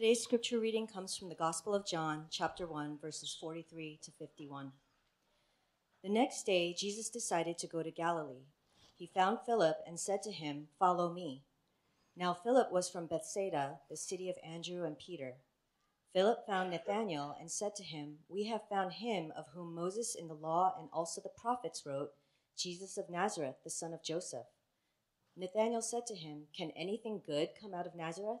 Today's scripture reading comes from the Gospel of John, chapter 1, verses 43 to 51. The next day, Jesus decided to go to Galilee. He found Philip and said to him, Follow me. Now, Philip was from Bethsaida, the city of Andrew and Peter. Philip found Nathanael and said to him, We have found him of whom Moses in the law and also the prophets wrote, Jesus of Nazareth, the son of Joseph. Nathanael said to him, Can anything good come out of Nazareth?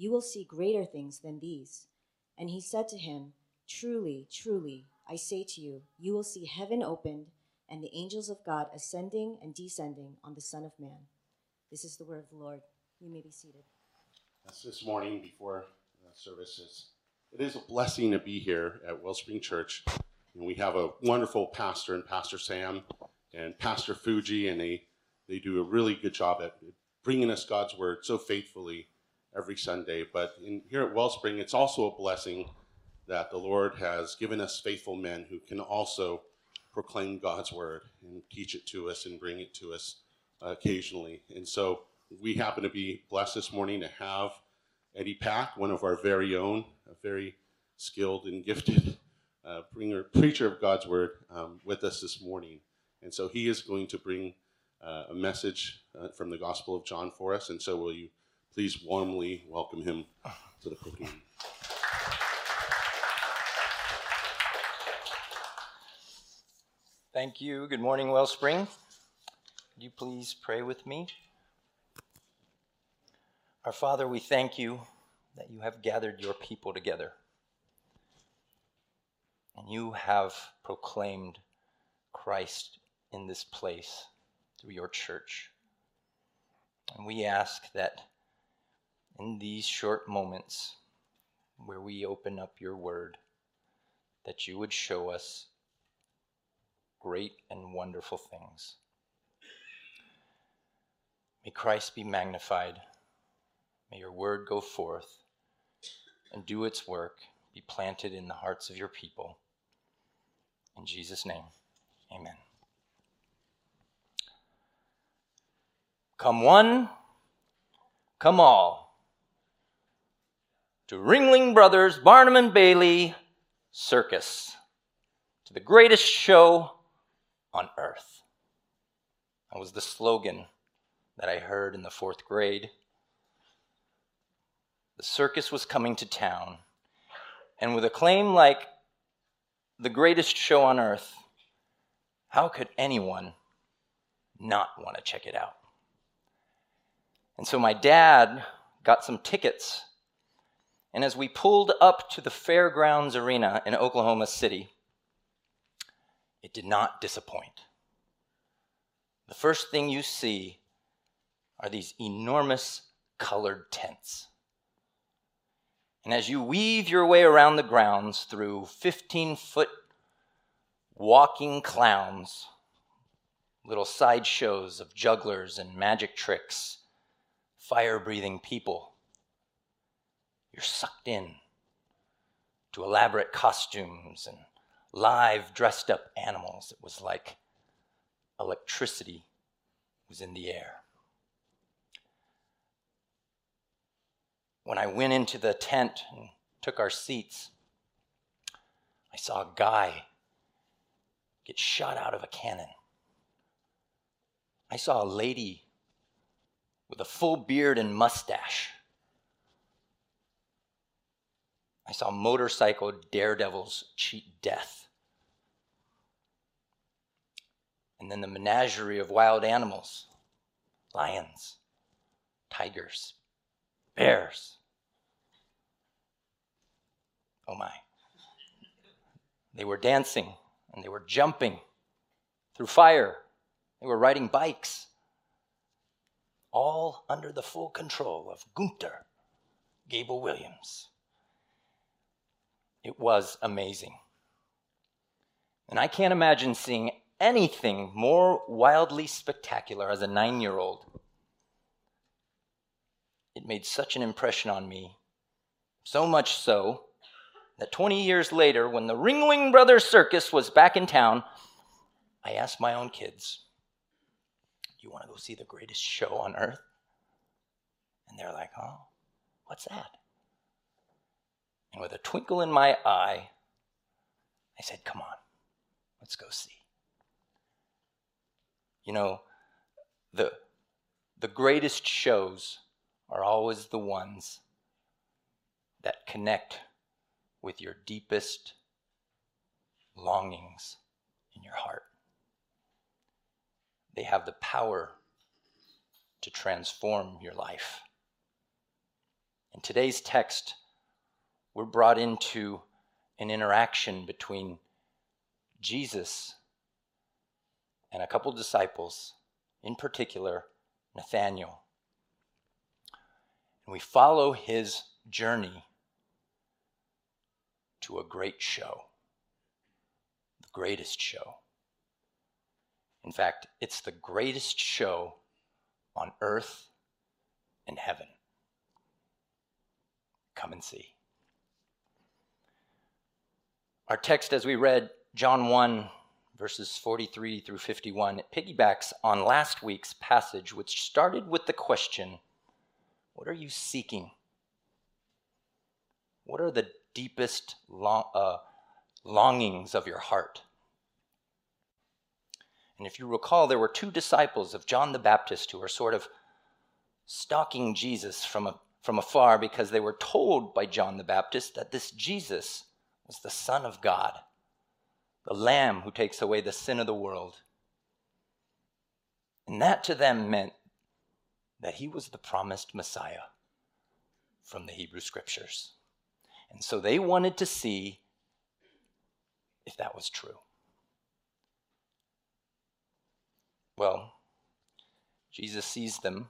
You will see greater things than these. And he said to him, Truly, truly, I say to you, you will see heaven opened and the angels of God ascending and descending on the Son of Man. This is the word of the Lord. You may be seated. That's this morning before services. It is a blessing to be here at Wellspring Church. And we have a wonderful pastor and Pastor Sam and Pastor Fuji, and they, they do a really good job at bringing us God's word so faithfully every Sunday. But in, here at Wellspring, it's also a blessing that the Lord has given us faithful men who can also proclaim God's word and teach it to us and bring it to us uh, occasionally. And so we happen to be blessed this morning to have Eddie Pak, one of our very own, a very skilled and gifted uh, bringer, preacher of God's word, um, with us this morning. And so he is going to bring uh, a message uh, from the Gospel of John for us. And so will you please warmly welcome him to the podium. Thank you. Good morning, Wellspring. Would you please pray with me? Our Father, we thank you that you have gathered your people together and you have proclaimed Christ in this place through your church. And we ask that in these short moments where we open up your word, that you would show us great and wonderful things. May Christ be magnified. May your word go forth and do its work, be planted in the hearts of your people. In Jesus' name, amen. Come one, come all to Ringling Brothers, Barnum and Bailey Circus, to the greatest show on earth. That was the slogan that I heard in the fourth grade. The circus was coming to town, and with a claim like the greatest show on earth, how could anyone not want to check it out? And so my dad got some tickets and as we pulled up to the Fairgrounds Arena in Oklahoma City, it did not disappoint. The first thing you see are these enormous colored tents. And as you weave your way around the grounds through 15 foot walking clowns, little sideshows of jugglers and magic tricks, fire breathing people, you're sucked in to elaborate costumes and live dressed up animals. It was like electricity was in the air. When I went into the tent and took our seats, I saw a guy get shot out of a cannon. I saw a lady with a full beard and mustache I saw motorcycle daredevils cheat death. And then the menagerie of wild animals lions, tigers, bears. Oh my. They were dancing and they were jumping through fire. They were riding bikes, all under the full control of Gunther Gebel-Williams It was amazing. And I can't imagine seeing anything more wildly spectacular as a nine year old. It made such an impression on me, so much so that 20 years later, when the Ringling Brothers Circus was back in town, I asked my own kids, Do You want to go see the greatest show on earth? And they're like, Oh, what's that? And with a twinkle in my eye, I said, Come on, let's go see. You know, the, the greatest shows are always the ones that connect with your deepest longings in your heart. They have the power to transform your life. In today's text, we're brought into an interaction between Jesus and a couple disciples, in particular, Nathaniel. And we follow his journey to a great show, the greatest show. In fact, it's the greatest show on earth and heaven. Come and see. Our text, as we read John 1, verses 43 through 51, it piggybacks on last week's passage, which started with the question What are you seeking? What are the deepest long, uh, longings of your heart? And if you recall, there were two disciples of John the Baptist who were sort of stalking Jesus from, a, from afar because they were told by John the Baptist that this Jesus was the Son of God, the Lamb who takes away the sin of the world. And that to them meant that he was the promised Messiah from the Hebrew Scriptures. And so they wanted to see if that was true. Well, Jesus sees them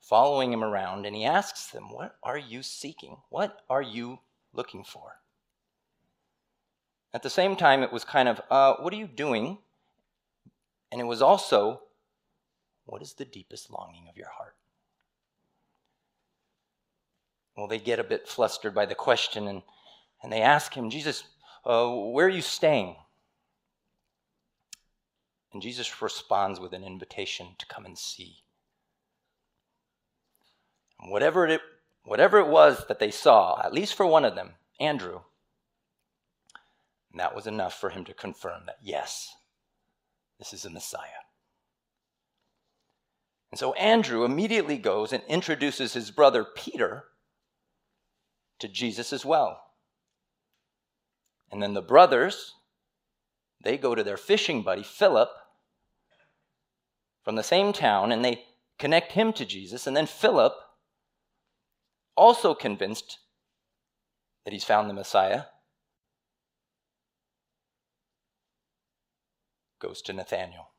following him around and he asks them, What are you seeking? What are you looking for? At the same time, it was kind of, uh, What are you doing? And it was also, What is the deepest longing of your heart? Well, they get a bit flustered by the question and, and they ask him, Jesus, uh, where are you staying? And Jesus responds with an invitation to come and see. And whatever it, whatever it was that they saw, at least for one of them, Andrew, that was enough for him to confirm that, yes, this is the Messiah. And so Andrew immediately goes and introduces his brother Peter to Jesus as well. And then the brothers, they go to their fishing buddy, Philip, from the same town, and they connect him to Jesus. And then Philip, also convinced that he's found the Messiah, goes to Nathaniel.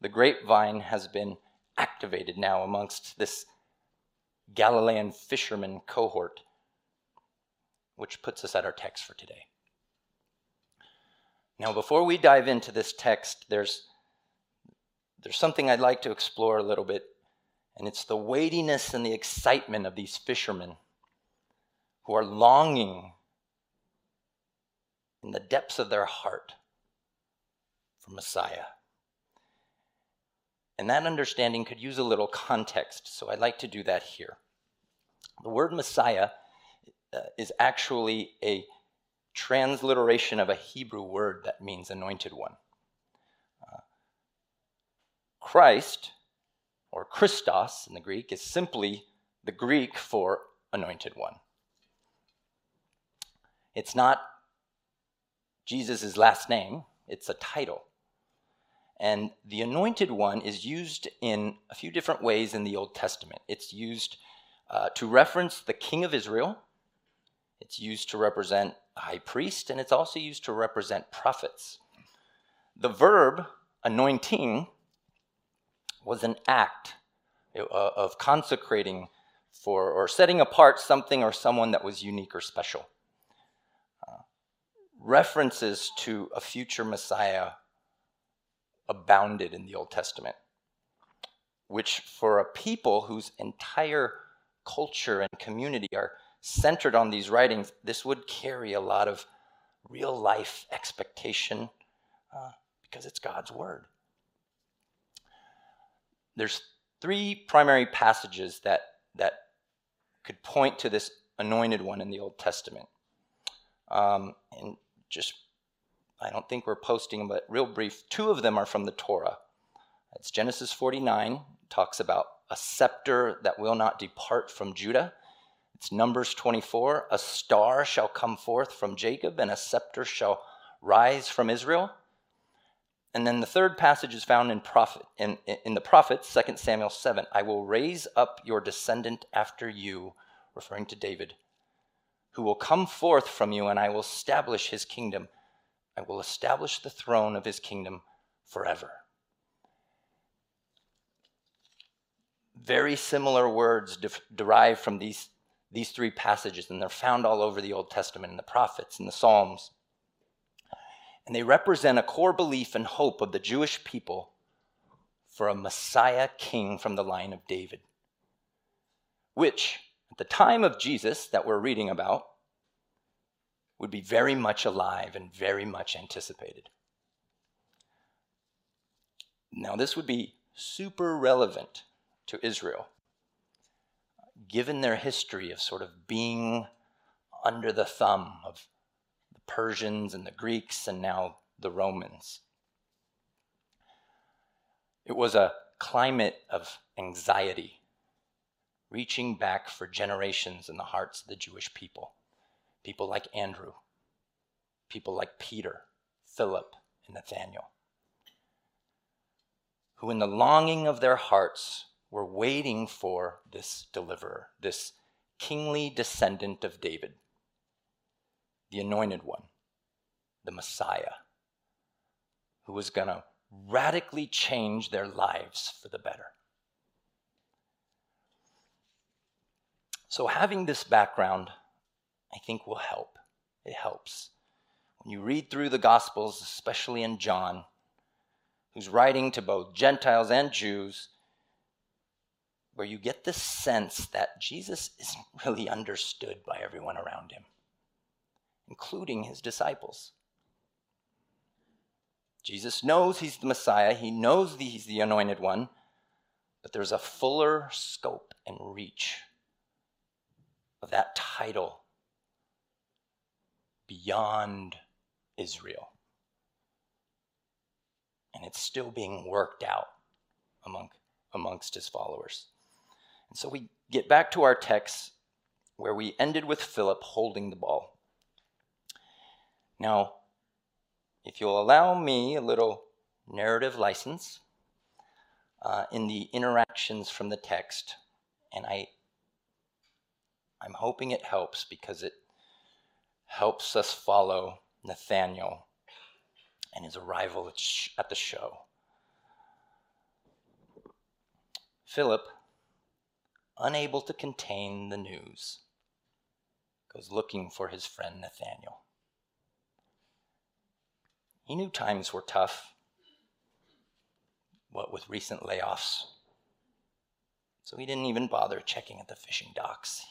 The grapevine has been activated now amongst this Galilean fisherman cohort which puts us at our text for today. Now, before we dive into this text, there's, there's something I'd like to explore a little bit, and it's the weightiness and the excitement of these fishermen who are longing in the depths of their heart for Messiah. And that understanding could use a little context, so I'd like to do that here. The word Messiah uh, is actually a transliteration of a Hebrew word that means anointed one. Uh, Christ, or Christos in the Greek, is simply the Greek for anointed one. It's not Jesus' last name, it's a title. And the anointed one is used in a few different ways in the Old Testament. It's used uh, to reference the king of Israel, it's used to represent a high priest, and it's also used to represent prophets. The verb anointing was an act uh, of consecrating for or setting apart something or someone that was unique or special. references to a future Messiah abounded in the Old Testament, which for a people whose entire culture and community are centered on these writings, this would carry a lot of real life expectation uh, because it's God's word. There's three primary passages that, that could point to this anointed one in the Old Testament. Um, and just, I don't think we're posting but real brief, two of them are from the Torah. It's Genesis 49, talks about a scepter that will not depart from Judah. It's Numbers 24, a star shall come forth from Jacob, and a scepter shall rise from Israel. And then the third passage is found in prophet in, in the prophets, 2 Samuel 7. I will raise up your descendant after you, referring to David, who will come forth from you, and I will establish his kingdom. I will establish the throne of his kingdom forever. Very similar words de- derive from these, these three passages, and they're found all over the Old Testament in the prophets and the Psalms and they represent a core belief and hope of the Jewish people for a Messiah king from the line of David, which, at the time of Jesus that we're reading about, would be very much alive and very much anticipated. Now, this would be super relevant to Israel, given their history of sort of being under the thumb of the Persians and the Greeks and now the Romans. It was a climate of anxiety reaching back for generations in the hearts of the Jewish people. People like Andrew, people like Peter, Philip, and Nathaniel, who, in the longing of their hearts, were waiting for this deliverer, this kingly descendant of David the anointed one, the Messiah, who was going to radically change their lives for the better. So, having this background, I think, will help. It helps. When you read through the Gospels, especially in John, who's writing to both Gentiles and Jews, where you get this sense that Jesus isn't really understood by everyone around him including his disciples. Jesus knows he's the Messiah, he knows that he's the anointed one, but there's a fuller scope and reach of that title beyond Israel. And it's still being worked out among, amongst his followers. And so we get back to our text where we ended with Philip holding the ball. Now, if you'll allow me a little narrative license uh, in the interactions from the text, and I, I'm hoping it helps because it helps us follow Nathaniel and his arrival at the show. Philip, unable to contain the news, goes looking for his friend Nathaniel. He knew times were tough, what with recent layoffs. So he didn't even bother checking at the fishing docks.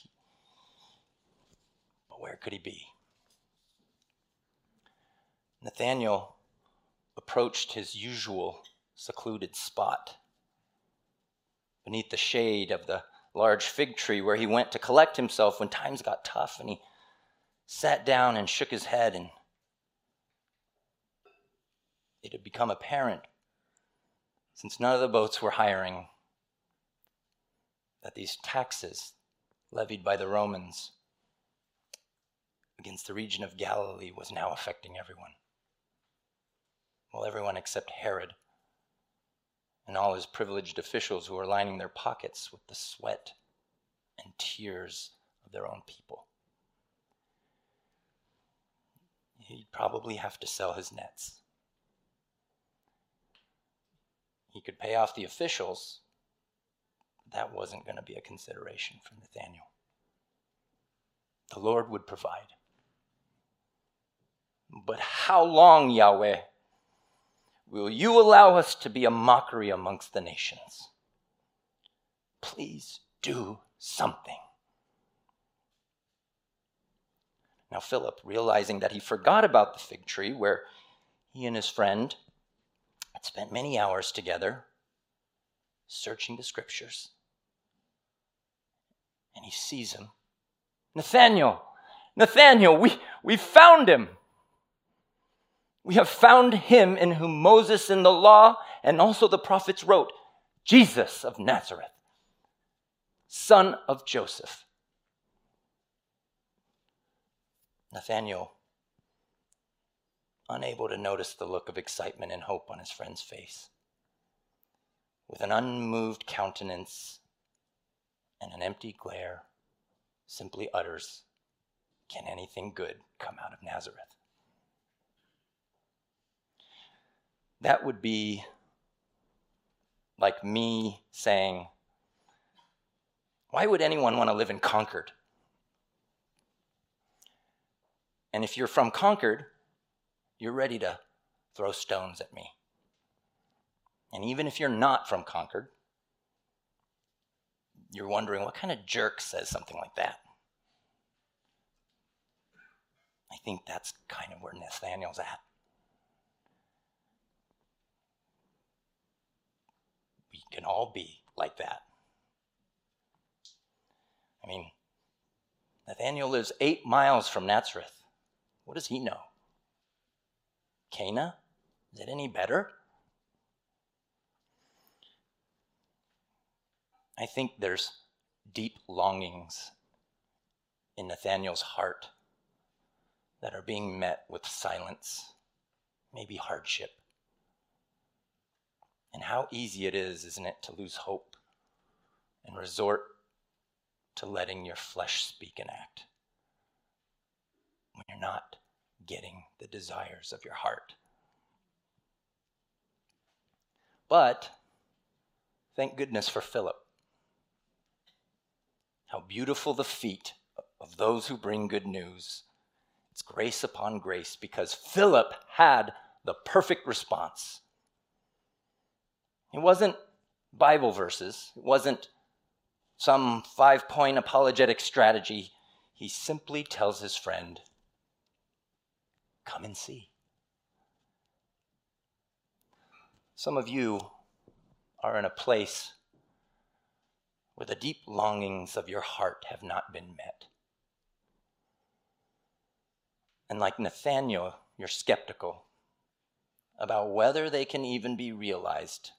But where could he be? Nathaniel approached his usual secluded spot beneath the shade of the large fig tree where he went to collect himself when times got tough and he sat down and shook his head and it had become apparent, since none of the boats were hiring, that these taxes levied by the Romans against the region of Galilee was now affecting everyone. Well, everyone except Herod and all his privileged officials who were lining their pockets with the sweat and tears of their own people. He'd probably have to sell his nets. He could pay off the officials. That wasn't going to be a consideration for Nathaniel. The Lord would provide. But how long, Yahweh, will you allow us to be a mockery amongst the nations? Please do something. Now, Philip, realizing that he forgot about the fig tree where he and his friend had spent many hours together searching the scriptures, and he sees him. Nathaniel, Nathaniel, we, we found him. We have found him in whom Moses in the law and also the prophets wrote, Jesus of Nazareth, son of Joseph. Nathaniel, unable to notice the look of excitement and hope on his friend's face, with an unmoved countenance and an empty glare, simply utters, Can anything good come out of Nazareth? That would be like me saying, Why would anyone want to live in Concord? And if you're from Concord, you're ready to throw stones at me. And even if you're not from Concord, you're wondering what kind of jerk says something like that. I think that's kind of where Nathaniel's at. Can all be like that. I mean, Nathaniel lives eight miles from Nazareth. What does he know? Cana? Is it any better? I think there's deep longings in Nathaniel's heart that are being met with silence, maybe hardship. And how easy it is, isn't it, to lose hope and resort to letting your flesh speak and act when you're not getting the desires of your heart. But thank goodness for Philip. How beautiful the feet of those who bring good news. It's grace upon grace because Philip had the perfect response. It wasn't Bible verses, it wasn't some five point apologetic strategy. He simply tells his friend, Come and see. Some of you are in a place where the deep longings of your heart have not been met. And like Nathaniel, you're skeptical about whether they can even be realized,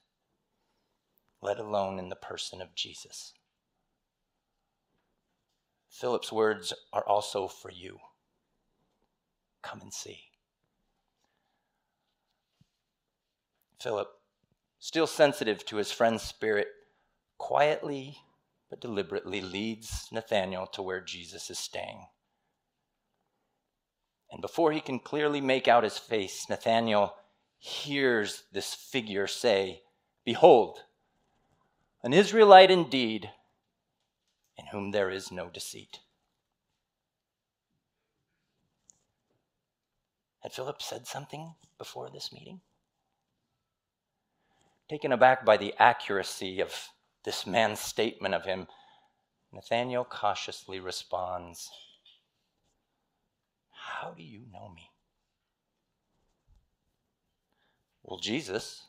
let alone in the person of Jesus. Philip's words are also for you. Come and see. Philip, still sensitive to his friend's spirit, quietly but deliberately leads Nathanael to where Jesus is staying. And before he can clearly make out his face, Nathanael hears this figure say, Behold, an Israelite indeed, in whom there is no deceit. Had Philip said something before this meeting? Taken aback by the accuracy of this man's statement of him, Nathanael cautiously responds, How do you know me? Well, Jesus,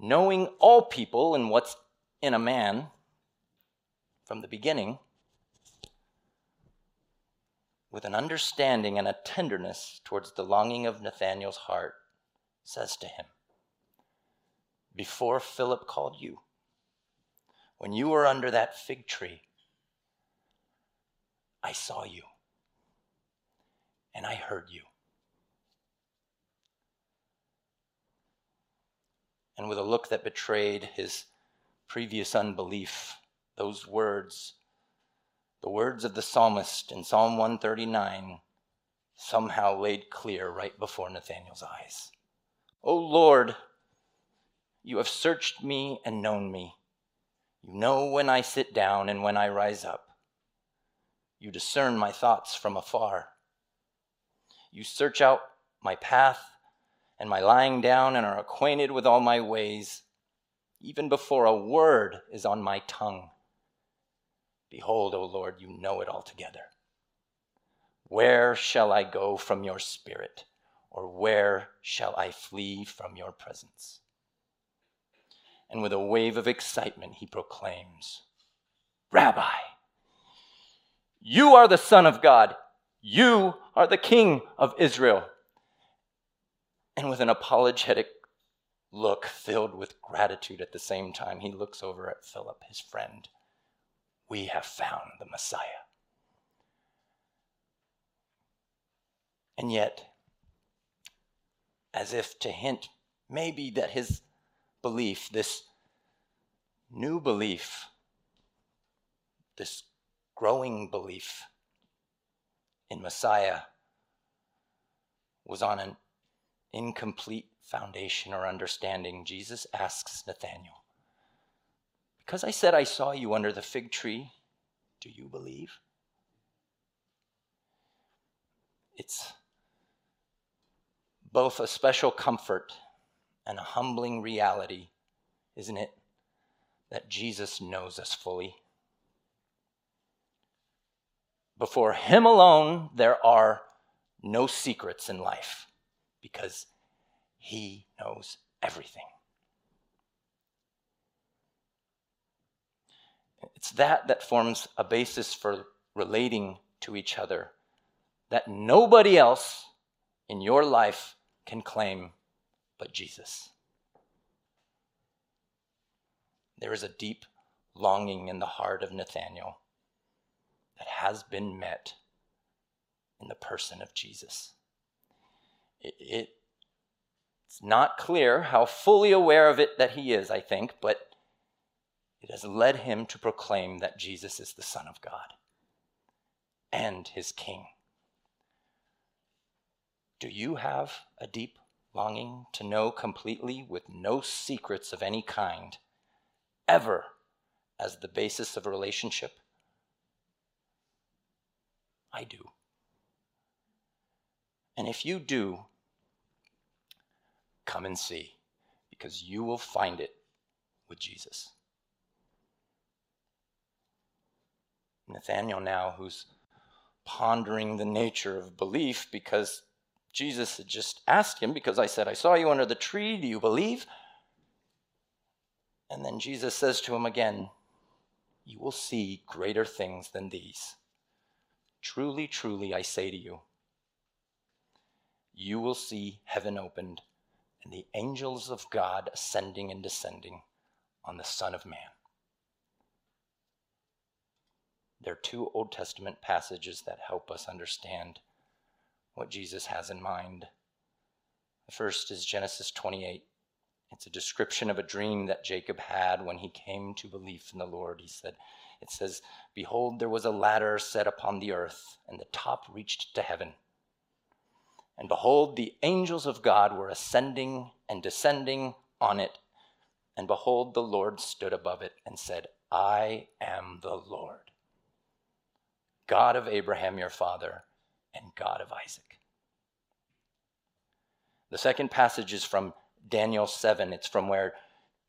knowing all people and what's in a man from the beginning, with an understanding and a tenderness towards the longing of Nathanael's heart, says to him, Before Philip called you, when you were under that fig tree, I saw you and I heard you. And with a look that betrayed his previous unbelief, those words the words of the psalmist in Psalm 139 somehow laid clear right before Nathanael's eyes. O Lord, you have searched me and known me. You know when I sit down and when I rise up. You discern my thoughts from afar. You search out my path and my lying down and are acquainted with all my ways, even before a word is on my tongue. Behold, O Lord, you know it altogether. Where shall I go from your spirit, or where shall I flee from your presence? And with a wave of excitement, he proclaims, Rabbi, you are the Son of God. You are the King of Israel. And with an apologetic look filled with gratitude at the same time, he looks over at Philip, his friend. We have found the Messiah. And yet, as if to hint maybe that his belief, this new belief, this growing belief in Messiah was on an incomplete foundation or understanding, Jesus asks Nathanael, Because I said I saw you under the fig tree, do you believe? It's both a special comfort and a humbling reality, isn't it? That Jesus knows us fully. Before Him alone, there are no secrets in life because He knows everything. It's that that forms a basis for relating to each other that nobody else in your life can claim but Jesus. There is a deep longing in the heart of Nathanael that has been met in the person of Jesus. It, it, it's not clear how fully aware of it that he is, I think, but it has led him to proclaim that Jesus is the Son of God and his King. Do you have a deep longing to know completely with no secrets of any kind, ever as the basis of a relationship? I do. And if you do, come and see, because you will find it with Jesus. Nathanael, now, who's pondering the nature of belief because Jesus had just asked him, Because I said, I saw you under the tree, do you believe? And then Jesus says to him again, You will see greater things than these. Truly, truly, I say to you, you will see heaven opened and the angels of God ascending and descending on the Son of Man. There are two Old Testament passages that help us understand what Jesus has in mind. The first is Genesis 28. It's a description of a dream that Jacob had when he came to belief in the Lord. He said, It says, Behold, there was a ladder set upon the earth, and the top reached to heaven. And behold, the angels of God were ascending and descending on it. And behold, the Lord stood above it and said, I am the Lord, God of Abraham your father and God of Isaac. The second passage is from Daniel 7. It's from where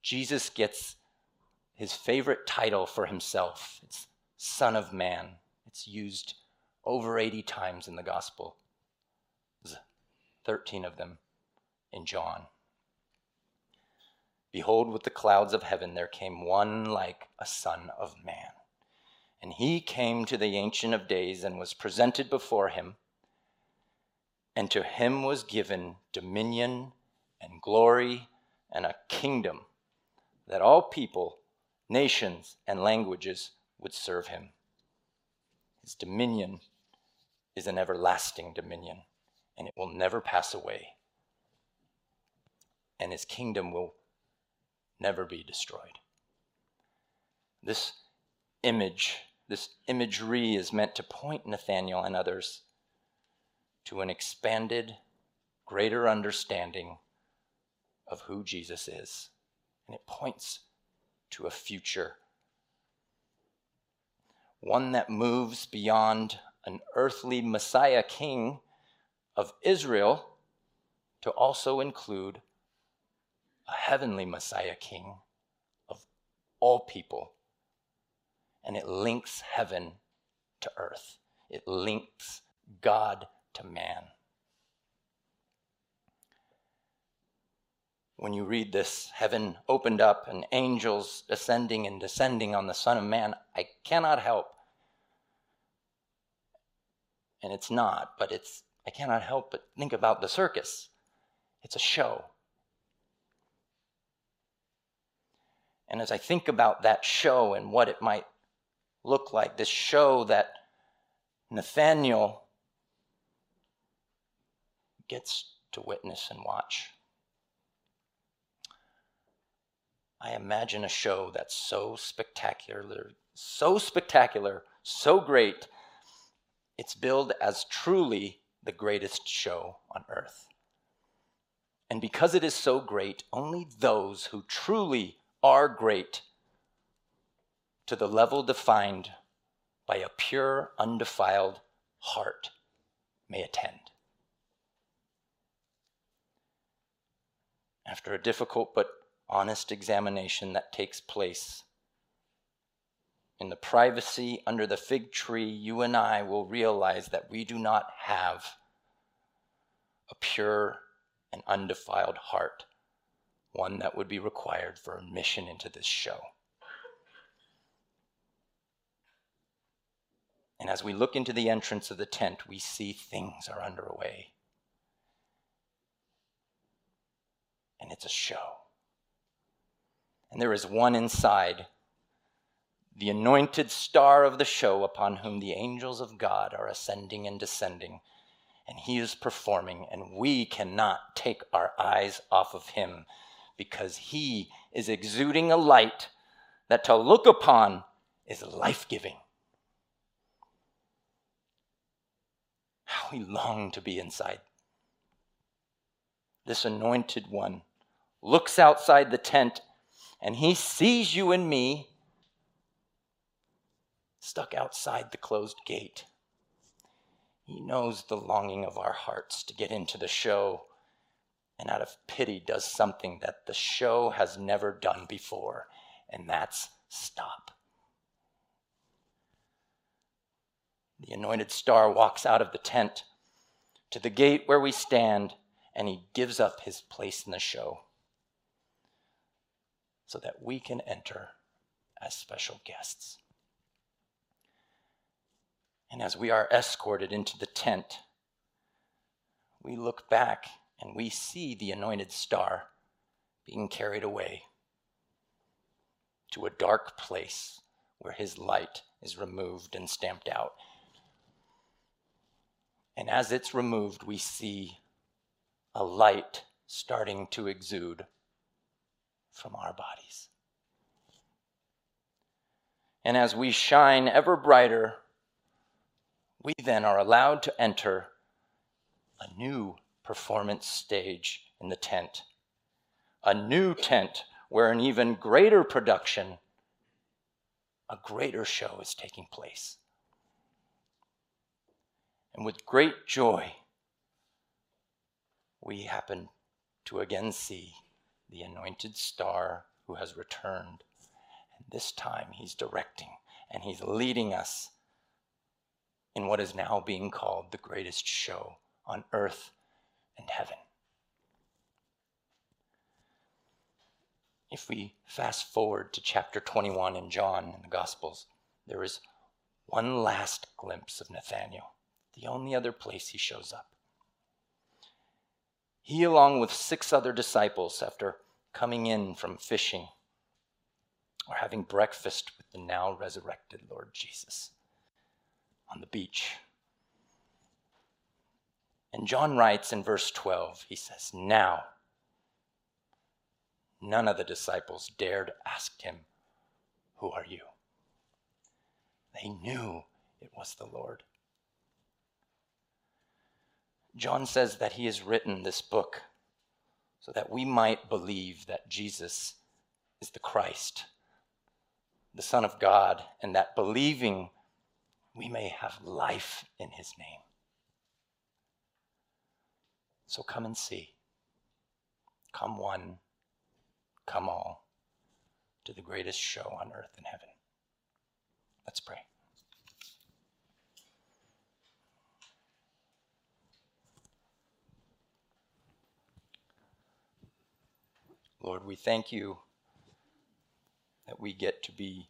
Jesus gets his favorite title for himself. It's Son of Man. It's used over 80 times in the gospel, 13 of them in John. Behold, with the clouds of heaven there came one like a Son of Man. And he came to the Ancient of Days and was presented before him. And to him was given dominion and glory and a kingdom that all people, nations, and languages would serve him. His dominion is an everlasting dominion, and it will never pass away. And his kingdom will never be destroyed. This image this imagery is meant to point Nathaniel and others to an expanded, greater understanding of who Jesus is. And it points to a future, one that moves beyond an earthly Messiah king of Israel to also include a heavenly Messiah king of all people. And it links heaven to earth, it links God to man. When you read this, heaven opened up and angels ascending and descending on the Son of Man, I cannot help. And it's not, but it's I cannot help but think about the circus. It's a show. And as I think about that show and what it might look like, this show that Nathaniel gets to witness and watch. I imagine a show that's so spectacular, so spectacular, so great, it's billed as truly the greatest show on earth. And because it is so great, only those who truly are great to the level defined by a pure, undefiled heart may attend. After a difficult but honest examination that takes place in the privacy under the fig tree, you and I will realize that we do not have a pure and undefiled heart, one that would be required for admission into this show. And as we look into the entrance of the tent, we see things are underway. And it's a show. And there is one inside, the anointed star of the show, upon whom the angels of God are ascending and descending. And he is performing, and we cannot take our eyes off of him because he is exuding a light that to look upon is life giving. How we long to be inside. This anointed one looks outside the tent and he sees you and me stuck outside the closed gate. He knows the longing of our hearts to get into the show and out of pity does something that the show has never done before, and that's stop. The anointed star walks out of the tent to the gate where we stand, and he gives up his place in the show so that we can enter as special guests. And as we are escorted into the tent, we look back and we see the anointed star being carried away to a dark place where his light is removed and stamped out. And as it's removed, we see a light starting to exude from our bodies. And as we shine ever brighter, we then are allowed to enter a new performance stage in the tent, a new tent where an even greater production, a greater show is taking place. And with great joy, we happen to again see the anointed star who has returned. And this time he's directing and he's leading us in what is now being called the greatest show on earth and heaven. If we fast forward to chapter 21 in John in the Gospels, there is one last glimpse of Nathanael, the only other place he shows up. He, along with six other disciples, after coming in from fishing, or having breakfast with the now resurrected Lord Jesus on the beach. And John writes in verse 12, he says, Now, none of the disciples dared ask him, Who are you? They knew it was the Lord. John says that he has written this book so that we might believe that Jesus is the Christ, the Son of God, and that believing we may have life in his name. So come and see. Come one, come all to the greatest show on earth and heaven. Let's pray. Lord, we thank you that we get to be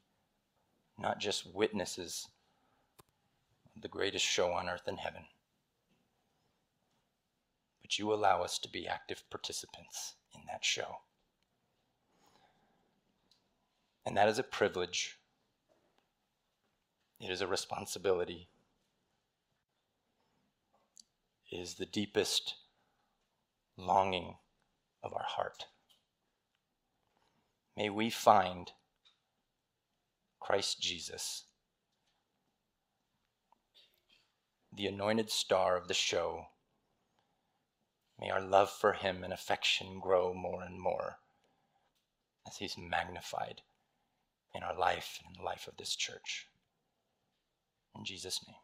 not just witnesses the greatest show on earth and heaven, but you allow us to be active participants in that show. And that is a privilege, it is a responsibility, it is the deepest longing of our heart. May we find Christ Jesus, the anointed star of the show. May our love for him and affection grow more and more as he's magnified in our life and in the life of this church. In Jesus' name.